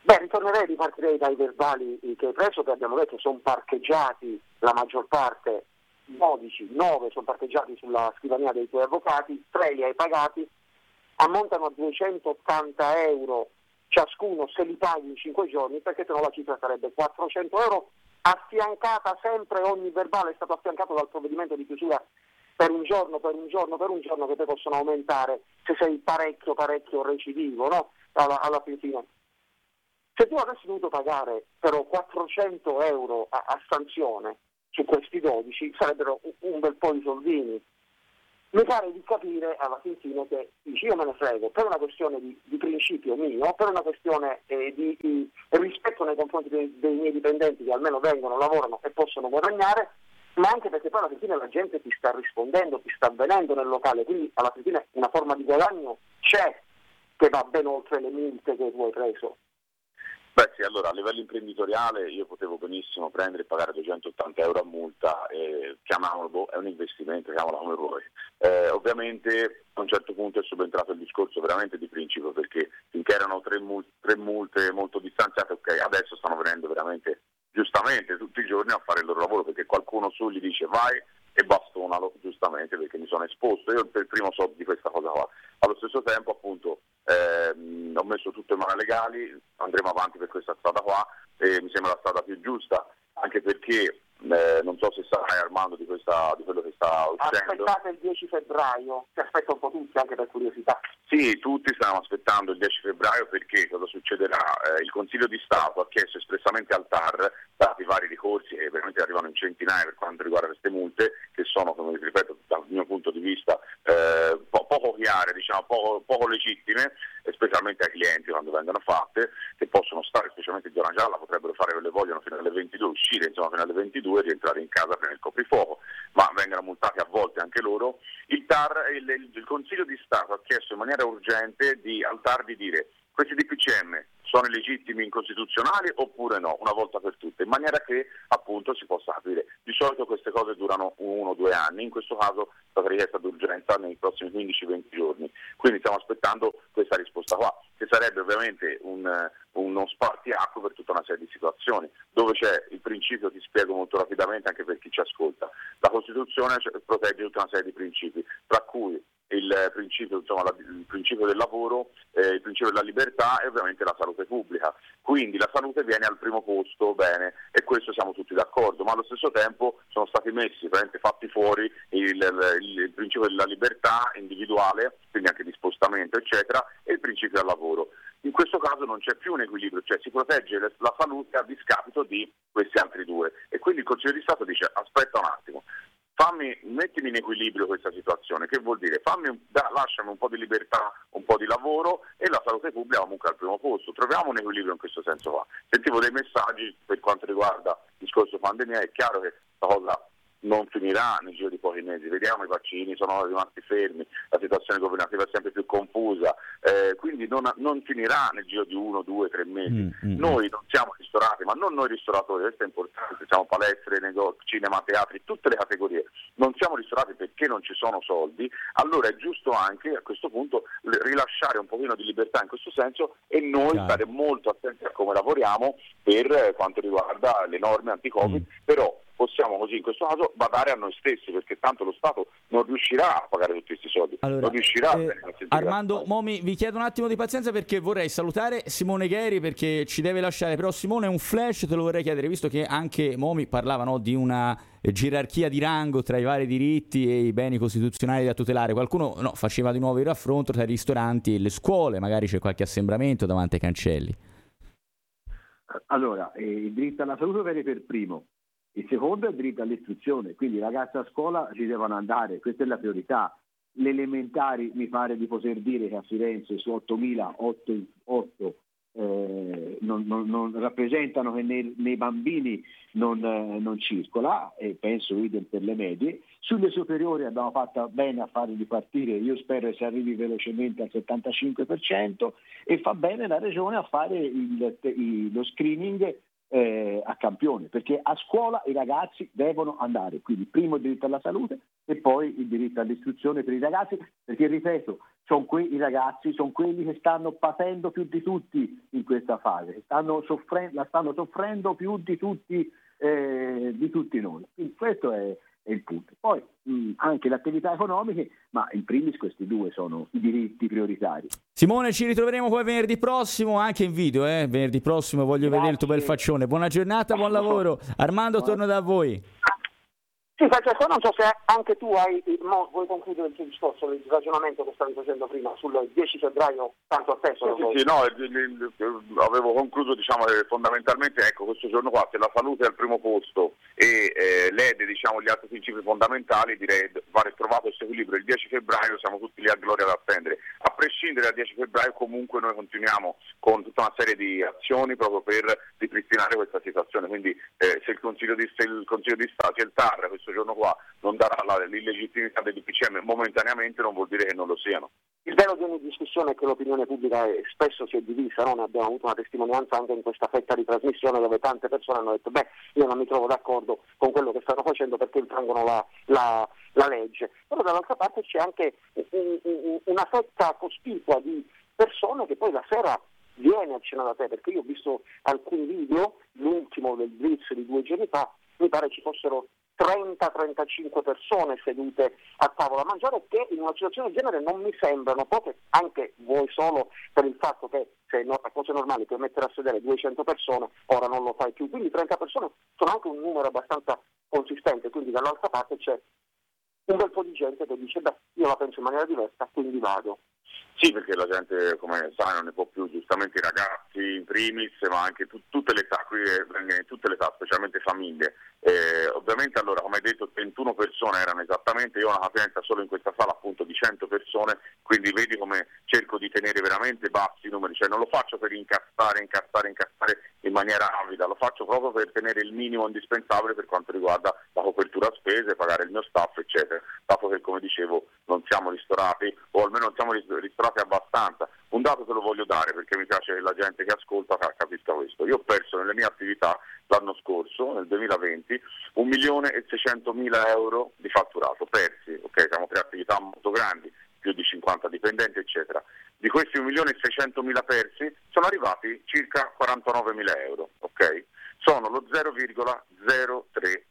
Beh, ritornerei, ripartirei dai verbali che hai preso, che abbiamo detto sono parcheggiati la maggior parte, 12, 9 sono parcheggiati sulla scrivania dei tuoi avvocati, 3 li hai pagati, ammontano a 280 euro ciascuno se li paghi in 5 giorni perché sennò la cifra sarebbe 400 euro affiancata sempre ogni verbale è stato affiancato dal provvedimento di chiusura per un giorno, per un giorno, per un giorno che poi possono aumentare se sei parecchio, parecchio recidivo, no? Alla, alla fine. Se tu avessi dovuto pagare però 400 euro a, a sanzione su questi 12 sarebbero un, un bel po' di soldini mi pare di capire alla fin fine che io me ne frego per una questione di, di principio mio, per una questione eh, di, di, rispetto nei confronti dei, dei, miei dipendenti che almeno vengono, lavorano e possono guadagnare, ma anche perché poi alla fin fine la gente ti sta rispondendo, ti sta venendo nel locale, quindi alla fin fine una forma di guadagno c'è che va ben oltre le multe che tu hai preso. Beh sì, allora a livello imprenditoriale io potevo benissimo prendere e pagare 280 euro a multa, eh, chiamiamolo, è un investimento, chiamalo come vuoi. Eh, ovviamente a un certo punto è subentrato il discorso veramente di principio, perché finché erano tre, mul- tre multe molto distanziate, ok, adesso stanno venendo veramente giustamente tutti i giorni a fare il loro lavoro, perché qualcuno su gli dice vai e bastonalo giustamente perché mi sono esposto. Io per primo so di questa cosa qua. Allo stesso tempo appunto ehm, ho messo tutto in mani legali, andremo avanti per questa strada qua e mi sembra la strada più giusta, anche perché eh, non so se sai Armando di, questa, di, quello che sta uscendo. Aspettate il 10 febbraio, si aspetta un po' tutti anche per curiosità. Sì, tutti stanno aspettando il 10 febbraio perché cosa succederà? Eh, il Consiglio di Stato ha chiesto espressamente al TAR, dati i vari ricorsi che veramente arrivano in centinaia per quanto riguarda queste multe, che sono, come ripeto, dal mio punto di vista eh, po- poco chiare, diciamo, poco, poco legittime, specialmente ai clienti quando vengono fatte, che possono stare, specialmente in zona gialla, potrebbero fare quello che vogliono fino alle 22, uscire insomma, fino alle 22 e rientrare in casa per il coprifuoco, ma vengono multati a volte anche loro. Il, TAR, il, il Consiglio di Stato ha chiesto in maniera urgente di, al TAR di dire questi DPCM sono illegittimi incostituzionali oppure no, una volta per tutte, in maniera che appunto si possa capire. Di solito queste cose durano uno o due anni, in questo caso è stata richiesta d'urgenza nei prossimi 15-20 giorni, quindi stiamo aspettando questa risposta qua, che sarebbe ovviamente un, uno spartiacque per tutta una serie di situazioni, dove c'è il principio, ti spiego molto rapidamente anche per chi ci ascolta, la Costituzione protegge tutta una serie di principi, tra cui il principio, insomma, la, il principio del lavoro, eh, il principio della libertà e ovviamente la salute pubblica. Quindi la salute viene al primo posto, bene, e questo siamo tutti d'accordo, ma allo stesso tempo sono stati messi, fatti fuori il, il, il, principio della libertà individuale, quindi anche di spostamento, eccetera, e il principio del lavoro. In questo caso non c'è più un equilibrio, cioè si protegge la salute a discapito di questi altri due. E quindi il Consiglio di Stato dice aspetta un attimo, fammi, mettimi in equilibrio questa situazione, che vuol dire fammi, da, lasciami un po' di libertà, un po' di lavoro e la salute pubblica comunque al primo posto. Troviamo un equilibrio in questo senso qua. Sentivo dei messaggi per quanto riguarda il discorso pandemia, è chiaro che la cosa non finirà nel giro di pochi mesi. Vediamo i vaccini sono rimasti fermi, la situazione governativa è sempre più confusa, eh, quindi non, non, finirà nel giro di uno, due, tre mesi. Mm, mm, noi non siamo ristoranti, ma non noi ristoratori, questo è importante, siamo palestre, negozi, cinema, teatri, tutte le categorie. Non siamo ristoranti perché non ci sono soldi, allora è giusto anche a questo punto rilasciare un pochino di libertà in questo senso e noi Chiaro. stare molto attenti a come lavoriamo per quanto riguarda le norme anti-Covid, mm. però possiamo così in questo caso badare a noi stessi, perché tanto lo Stato non riuscirà a pagare tutti questi soldi, Allora, non riuscirà a eh, Armando Momi, vi chiedo un attimo di pazienza perché vorrei salutare Simone Gheri perché ci deve lasciare, però Simone un flash te lo vorrei chiedere, visto che anche Momi parlava no, di una gerarchia di rango tra i vari diritti e i beni costituzionali da tutelare. Qualcuno no, faceva di nuovo il raffronto tra i ristoranti e le scuole, magari c'è qualche assembramento davanti ai cancelli. Allora, eh, il diritto alla salute viene per primo, il secondo è il diritto all'istruzione, quindi i ragazzi a scuola ci devono andare, questa è la priorità. Le elementari mi pare di poter dire che a Firenze su 8.000, 8, 8 eh, non, non- non rappresentano che nei, nei bambini non, eh, non circola e penso idem per le medie. Sulle superiori abbiamo fatto bene a farli ripartire, io spero che si arrivi velocemente al 75% e fa bene la regione a fare il- i- lo screening eh, a campione, perché a scuola i ragazzi devono andare, quindi primo il diritto alla salute e poi il diritto all'istruzione per i ragazzi, perché ripeto, sono que- i ragazzi sono quelli che stanno patendo più di tutti in questa fase, stanno soffre- la stanno soffrendo più di tutti, eh, di tutti noi. Quindi questo è, è il punto. Poi mh, anche le attività economiche, ma in primis questi due sono i diritti prioritari. Simone, ci ritroveremo poi venerdì prossimo, anche in video, eh? Venerdì prossimo voglio vedere il tuo bel faccione. Buona giornata, buon lavoro. Armando, torno da voi. Sì, Francesco, non so se anche tu hai, mo, vuoi concludere il tuo discorso, il ragionamento che stavi facendo prima sul 10 febbraio tanto atteso. Sì, voi. sì, no, avevo concluso diciamo che fondamentalmente ecco, questo giorno qua se la salute è al primo posto e eh, lede diciamo, gli altri principi fondamentali direi va ritrovato questo equilibrio. Il 10 febbraio siamo tutti lì a gloria ad attendere. A prescindere dal 10 febbraio comunque noi continuiamo con tutta una serie di azioni proprio per ripristinare questa situazione. Quindi eh, se il Consiglio di, se il Consiglio di Stato, se il TAR questo giorno qua non darà la- l'illegittimità del DPCM momentaneamente non vuol dire che non lo siano. Il vero di ogni discussione è che l'opinione pubblica è- spesso si è divisa, no? ne abbiamo avuto una testimonianza anche in questa fetta di trasmissione dove tante persone hanno detto beh io non mi trovo d'accordo con quello che stanno facendo perché infrangono la, la- la legge, però dall'altra parte c'è anche un- un- una fetta cospicua di persone che poi la sera viene a cena da te, perché io ho visto alcuni video, l'ultimo del Blitz di due giorni fa, mi pare ci fossero 30-35 persone sedute a tavola a mangiare che in una situazione del genere non mi sembrano poche, anche voi solo per il fatto che se no- a cose normali puoi mettere a sedere 200 persone, ora non lo fai più, quindi 30 persone sono anche un numero abbastanza consistente, quindi dall'altra parte c'è un bel po' di gente che dice beh io la penso in maniera diversa, quindi vado. Sì, perché la gente, come sai, non ne può più, giustamente i ragazzi in primis, ma anche tu- tutte le età, qui eh, in tutte le età, specialmente famiglie. Eh, ovviamente allora, come hai detto, 21 persone erano esattamente, io ho una capienza solo in questa sala appunto di 100 persone, quindi vedi come cerco di tenere veramente bassi i numeri, cioè non lo faccio per incassare, incassare, incassare in maniera avida, lo faccio proprio per tenere il minimo indispensabile per quanto riguarda la copertura spese, pagare il mio staff, eccetera, dato che come dicevo non siamo ristorati o almeno non siamo ris- ristorati abbastanza. Un dato te lo voglio dare perché mi piace che la gente che ascolta ca- capisca questo. Io ho perso nelle mie attività l'anno scorso, nel 2020, 1 milione e 600 mila euro di fatturato persi, ok? Siamo tre attività molto grandi, più di 50 dipendenti, eccetera. Di questi 1 milione e 600 mila persi sono arrivati circa 49 mila euro, ok? Sono lo 0,03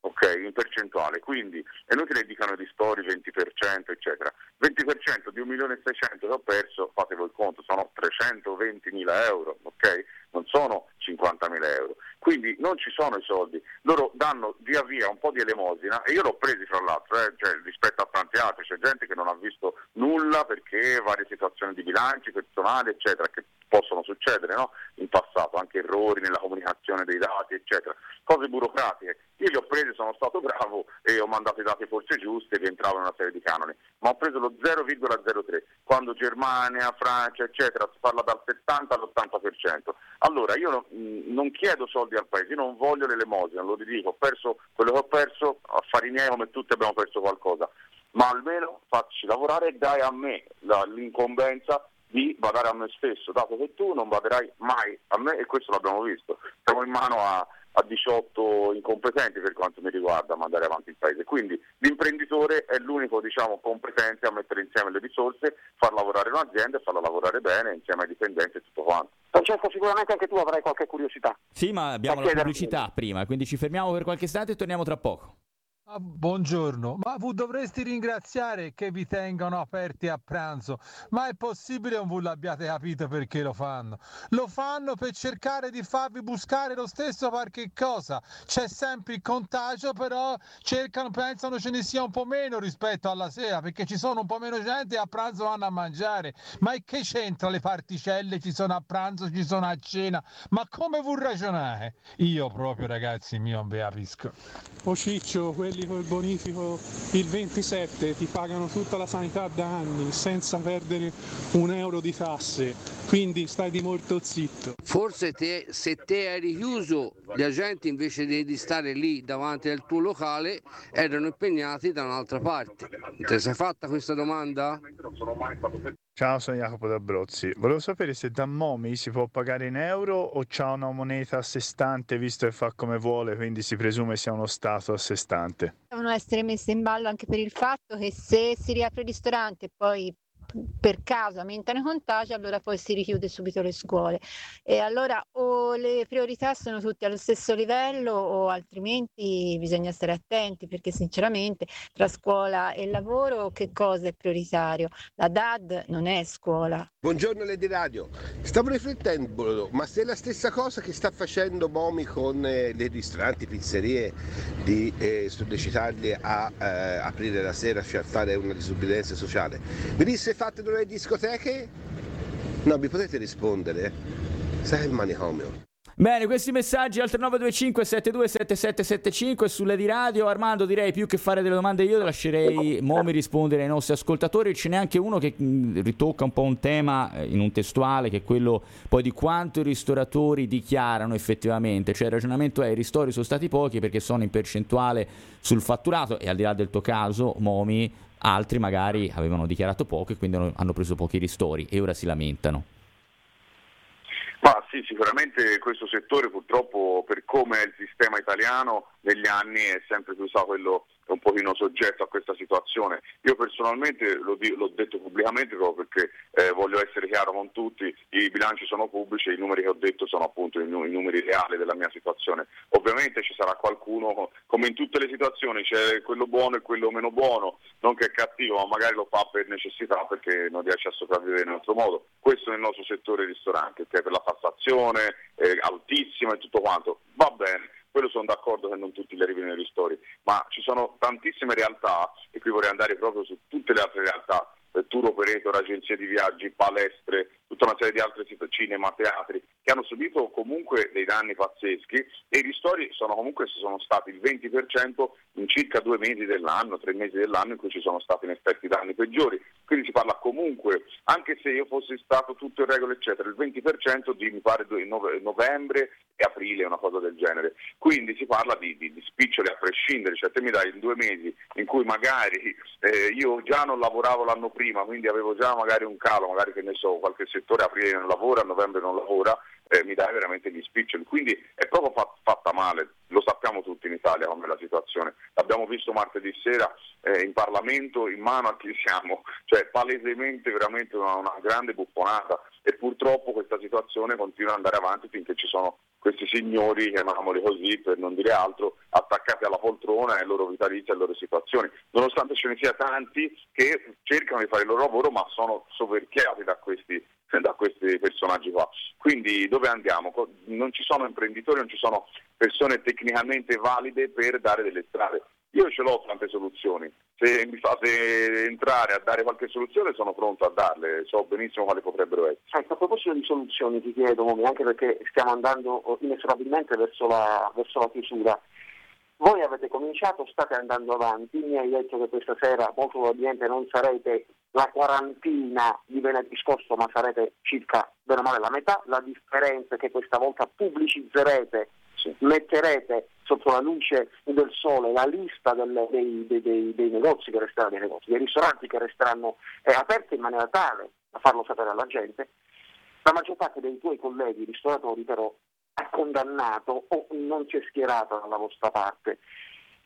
ok, in percentuale, quindi è inutile dicano di ristori 20%, eccetera. 20% di 1 milione e 600 che ho perso, fate voi il conto, sono 320 mila euro, ok? Non sono 50 mila euro. Quindi non ci sono i soldi, loro danno via via un po' di elemosina e io l'ho presi fra l'altro, eh, cioè, rispetto a tanti altri, c'è gente che non ha visto nulla perché varie situazioni di bilanci personali, eccetera, che possono succedere no? in passato, anche errori nella comunicazione dei dati, eccetera, cose burocratiche. Io li ho presi, sono stato bravo e ho mandato i dati forse giusti che entravano in una serie di canoni, ma ho preso lo 0,03, quando Germania, Francia, eccetera, si parla dal 70 all'80%. Allora io non, mh, non chiedo soldi al paese, io non voglio l'elemosina, lo ridico, ho perso quello che ho perso, affari miei come tutti abbiamo perso qualcosa, ma almeno facci lavorare e dai a me la- l'incombenza di badare a me stesso, dato che tu non baderai mai a me e questo l'abbiamo visto. Siamo in mano a, a 18 incompetenti per quanto mi riguarda a mandare avanti il paese. Quindi l'imprenditore è l'unico diciamo, competente a mettere insieme le risorse, far lavorare un'azienda e farla lavorare bene insieme ai dipendenti e tutto quanto. Francesco, sicuramente anche tu avrai qualche curiosità. Sì, ma abbiamo la pubblicità prima, quindi ci fermiamo per qualche istante e torniamo tra poco. Ah, buongiorno, ma voi dovreste ringraziare che vi tengano aperti a pranzo, ma è possibile non voi l'abbiate capito perché lo fanno? Lo fanno per cercare di farvi buscare lo stesso qualche cosa, c'è sempre il contagio, però cercano, pensano ce ne sia un po' meno rispetto alla sera, perché ci sono un po' meno gente e a pranzo vanno a mangiare, ma che c'entra le particelle? Ci sono a pranzo, ci sono a cena, ma come vuol ragionare? Io proprio ragazzi mio non vi capisco. O Ciccio, quelli col bonifico il 27 ti pagano tutta la sanità da anni senza perdere un euro di tasse, quindi stai di molto zitto. Forse te, se te eri chiuso, gli agenti invece di stare lì davanti al tuo locale erano impegnati da un'altra parte. Ti sei fatta questa domanda? Ciao, sono Jacopo D'Abrozzi. Volevo sapere se da Momi si può pagare in euro o c'ha una moneta a sé stante visto che fa come vuole, quindi si presume sia uno Stato a sé stante. Devono essere messe in ballo anche per il fatto che se si riapre il ristorante e poi per caso aumentano i contagi, allora poi si richiude subito le scuole. E allora o le priorità sono tutte allo stesso livello o altrimenti bisogna stare attenti perché sinceramente tra scuola e lavoro che cosa è prioritario? La DAD non è scuola. Buongiorno Lady Radio, stavo riflettendo, ma se è la stessa cosa che sta facendo Momi con eh, le ristoranti, pizzerie, di eh, sollecitarli a eh, aprire la sera, cioè a fare una disubbidienza sociale, venisse fatte delle discoteche? No, mi potete rispondere? Sai il manicomio. Bene, questi messaggi al 3925 727775 sulle di radio. Armando, direi più che fare delle domande io, lascerei Momi rispondere ai nostri ascoltatori. Ce n'è anche uno che mh, ritocca un po' un tema eh, in un testuale, che è quello poi di quanto i ristoratori dichiarano effettivamente. Cioè il ragionamento è i ristori sono stati pochi perché sono in percentuale sul fatturato e al di là del tuo caso, Momi, altri magari avevano dichiarato poco e quindi hanno preso pochi ristori e ora si lamentano. Ma sì, sicuramente questo settore purtroppo per come è il sistema italiano negli anni è sempre più stato quello pochino soggetto a questa situazione. Io personalmente lo di- l'ho detto pubblicamente proprio perché eh, voglio essere chiaro con tutti, i bilanci sono pubblici e i numeri che ho detto sono appunto i, i, numeri reali della mia situazione. Ovviamente ci sarà qualcuno, come in tutte le situazioni, c'è quello buono e quello meno buono, non che è cattivo, ma magari lo fa per necessità perché non riesce a sopravvivere in altro modo. Questo il nostro settore ristorante, che è per la tassazione eh, altissima e tutto quanto. Va bene quello sono d'accordo che non tutti gli arrivino i ristori, ma ci sono tantissime realtà, e qui vorrei andare proprio su tutte le altre realtà, eh, tour operator, agenzie di viaggi, palestre, tutta una serie di altre cinema, teatri, che hanno subito comunque dei danni pazzeschi e i ristori sono comunque sono stati il 20% in circa due mesi dell'anno, tre mesi dell'anno in cui ci sono stati in effetti danni peggiori. Quindi si parla comunque, anche se io fossi stato tutto in regola eccetera, il 20% di mi pare novembre e aprile, una cosa del genere. Quindi si parla di, di, di spiccioli a prescindere, cioè te mi dai in due mesi in cui magari eh, io già non lavoravo l'anno prima, quindi avevo già magari un calo, magari che ne so, qualche settore aprile non lavora, a novembre non lavora, eh, mi dai veramente gli spiccioli. Quindi è proprio fat- fatta male, lo sappiamo tutti in Italia come è la situazione. L'abbiamo visto martedì sera eh, in Parlamento, in mano a chi siamo, cioè palesemente veramente una, una grande buffonata e purtroppo questa situazione continua ad andare avanti finché ci sono questi signori, chiamiamoli così per non dire altro, attaccati alla poltrona e ai loro vitalizi alle loro situazioni, nonostante ce ne sia tanti che cercano di fare il loro lavoro ma sono soverchiati da questi, *laughs* da questi personaggi qua. Quindi dove andiamo? Non ci sono imprenditori, non ci sono persone tecnicamente valide per dare delle strade. Io ce l'ho tante soluzioni, se mi fate entrare a dare qualche soluzione sono pronto a darle, so benissimo quali potrebbero essere. Ecco, a proposito di soluzioni ti chiedo, Momi, anche perché stiamo andando inesorabilmente verso la, verso la chiusura. Voi avete cominciato, state andando avanti, mi hai detto che questa sera molto probabilmente non sarete la quarantina di venerdì scorso, ma sarete circa bene o male la metà. La differenza è che questa volta pubblicizzerete, metterete sotto la luce del sole la lista del, dei, dei, dei, dei, negozi che resteranno, dei, negozi, dei ristoranti che resteranno eh, aperti in maniera tale da farlo sapere alla gente. La maggior parte dei tuoi colleghi ristoratori però ha condannato o non si è schierata dalla vostra parte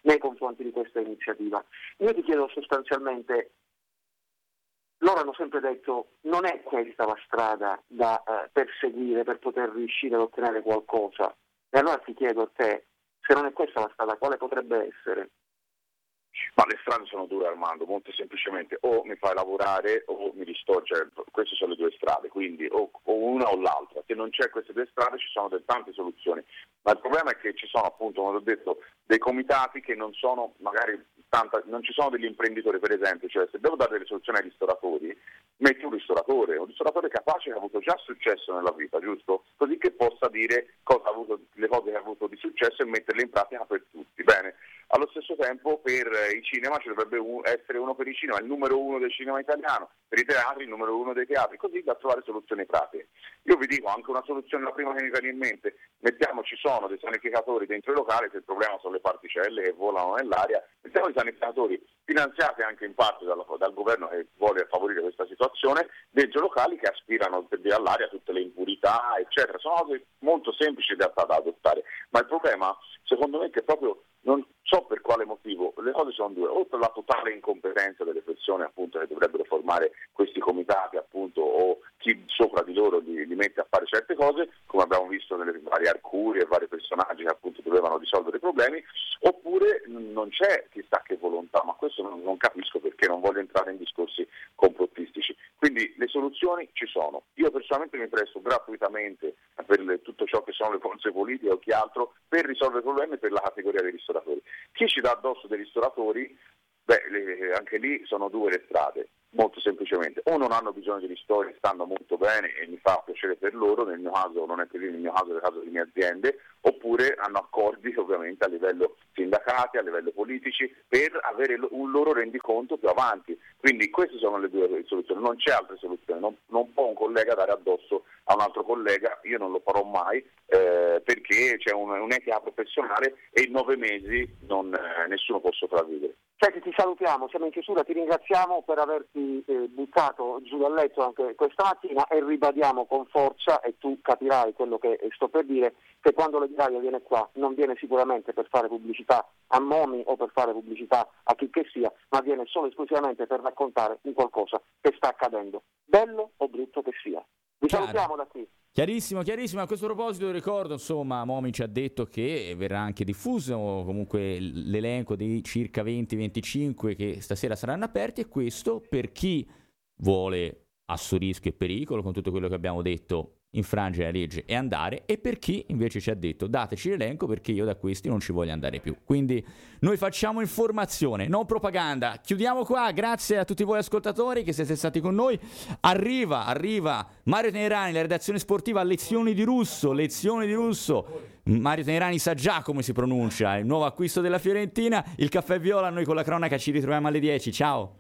nei confronti di questa iniziativa. Io ti chiedo sostanzialmente, loro hanno sempre detto non è questa la strada da eh, perseguire per poter riuscire ad ottenere qualcosa. E allora ti chiedo a te, se non è questa la strada, quale potrebbe essere? Ma le strade sono dure Armando, molto semplicemente o mi fai lavorare o mi distogge, queste sono le due strade, quindi o, o una o l'altra, se non c'è queste due strade ci sono tante soluzioni, ma il problema è che ci sono appunto, come ho detto, dei comitati che non sono magari tanta, non ci sono degli imprenditori per esempio, cioè se devo dare delle soluzioni ai ristoratori, metti un ristoratore, un ristoratore capace che ha avuto già successo nella vita, giusto? Così che possa dire avuto, le cose che ha avuto di successo e metterle in pratica per tutti. Bene, allo stesso tempo per i cinema ci dovrebbe essere uno per i cinema, il numero uno del cinema italiano, per i teatri il numero uno dei teatri, così da trovare soluzioni pratiche. Io vi dico anche una soluzione, la prima che mi viene in mente, mettiamo ci sono dei sanificatori dentro i locali, se il problema sono le particelle che volano nell'aria, mettiamo i sanificatori finanziati anche in parte dal, dal governo che vuole favorire questa situazione, dentro locali che aspirano per via all'aria tutte le impurità, eccetera. Sono cose molto semplici in realtà da adottare, ma il problema secondo me è che proprio non so per quale motivo, le cose sono due, o per la totale incompetenza delle persone appunto che dovrebbero formare questi comitati appunto o chi sopra di loro li, li mette a fare certe cose, come abbiamo visto nelle varie arcurie e vari personaggi che appunto dovevano risolvere i problemi, oppure non c'è chissà che volontà, ma questo non, non capisco perché non voglio entrare in discorsi complottistici. Quindi le soluzioni ci sono. Io personalmente mi presto gratuitamente per le, tutto ciò che sono le forze politiche o chi altro per risolvere i problemi per la categoria dei ristoratori. Chi ci dà addosso dei ristoratori, beh, le, anche lì sono due le strade molto semplicemente, o non hanno bisogno di ristori, stanno molto bene e mi fa piacere per loro, nel mio caso non è così, nel mio caso è il caso delle mie aziende, oppure hanno accordi ovviamente a livello sindacati, a livello politici, per avere un loro rendiconto più avanti. Quindi queste sono le due soluzioni, non c'è altra soluzione, non, non può un collega dare addosso a un altro collega, io non lo farò mai eh, perché c'è un, un'etica professionale e in nove mesi non, eh, nessuno può sopravvivere. Senti, ti salutiamo, siamo in chiusura, ti ringraziamo per averti eh, buttato giù dal letto anche questa mattina e ribadiamo con forza, e tu capirai quello che sto per dire, che quando l'Italia viene qua non viene sicuramente per fare pubblicità a Momi o per fare pubblicità a chi che sia, ma viene solo e esclusivamente per raccontare un qualcosa che sta accadendo, bello o brutto che sia. Vi Chiaro. salutiamo da qui. Chiarissimo, chiarissimo. A questo proposito ricordo, insomma, Momi ci ha detto che verrà anche diffuso comunque l'elenco dei circa 20-25 che stasera saranno aperti e questo per chi vuole a suo rischio e pericolo, con tutto quello che abbiamo detto, infrangere la legge e andare, e per chi invece ci ha detto dateci l'elenco perché io da questi non ci voglio andare più. Quindi noi facciamo informazione, non propaganda. Chiudiamo qua, grazie a tutti voi ascoltatori che siete stati con noi. Arriva, arriva Mario Tenerani, la redazione sportiva Lezioni di Russo, Lezioni di Russo. Mario Tenerani sa già come si pronuncia, il nuovo acquisto della Fiorentina, il caffè viola, noi con la cronaca ci ritroviamo alle 10, ciao!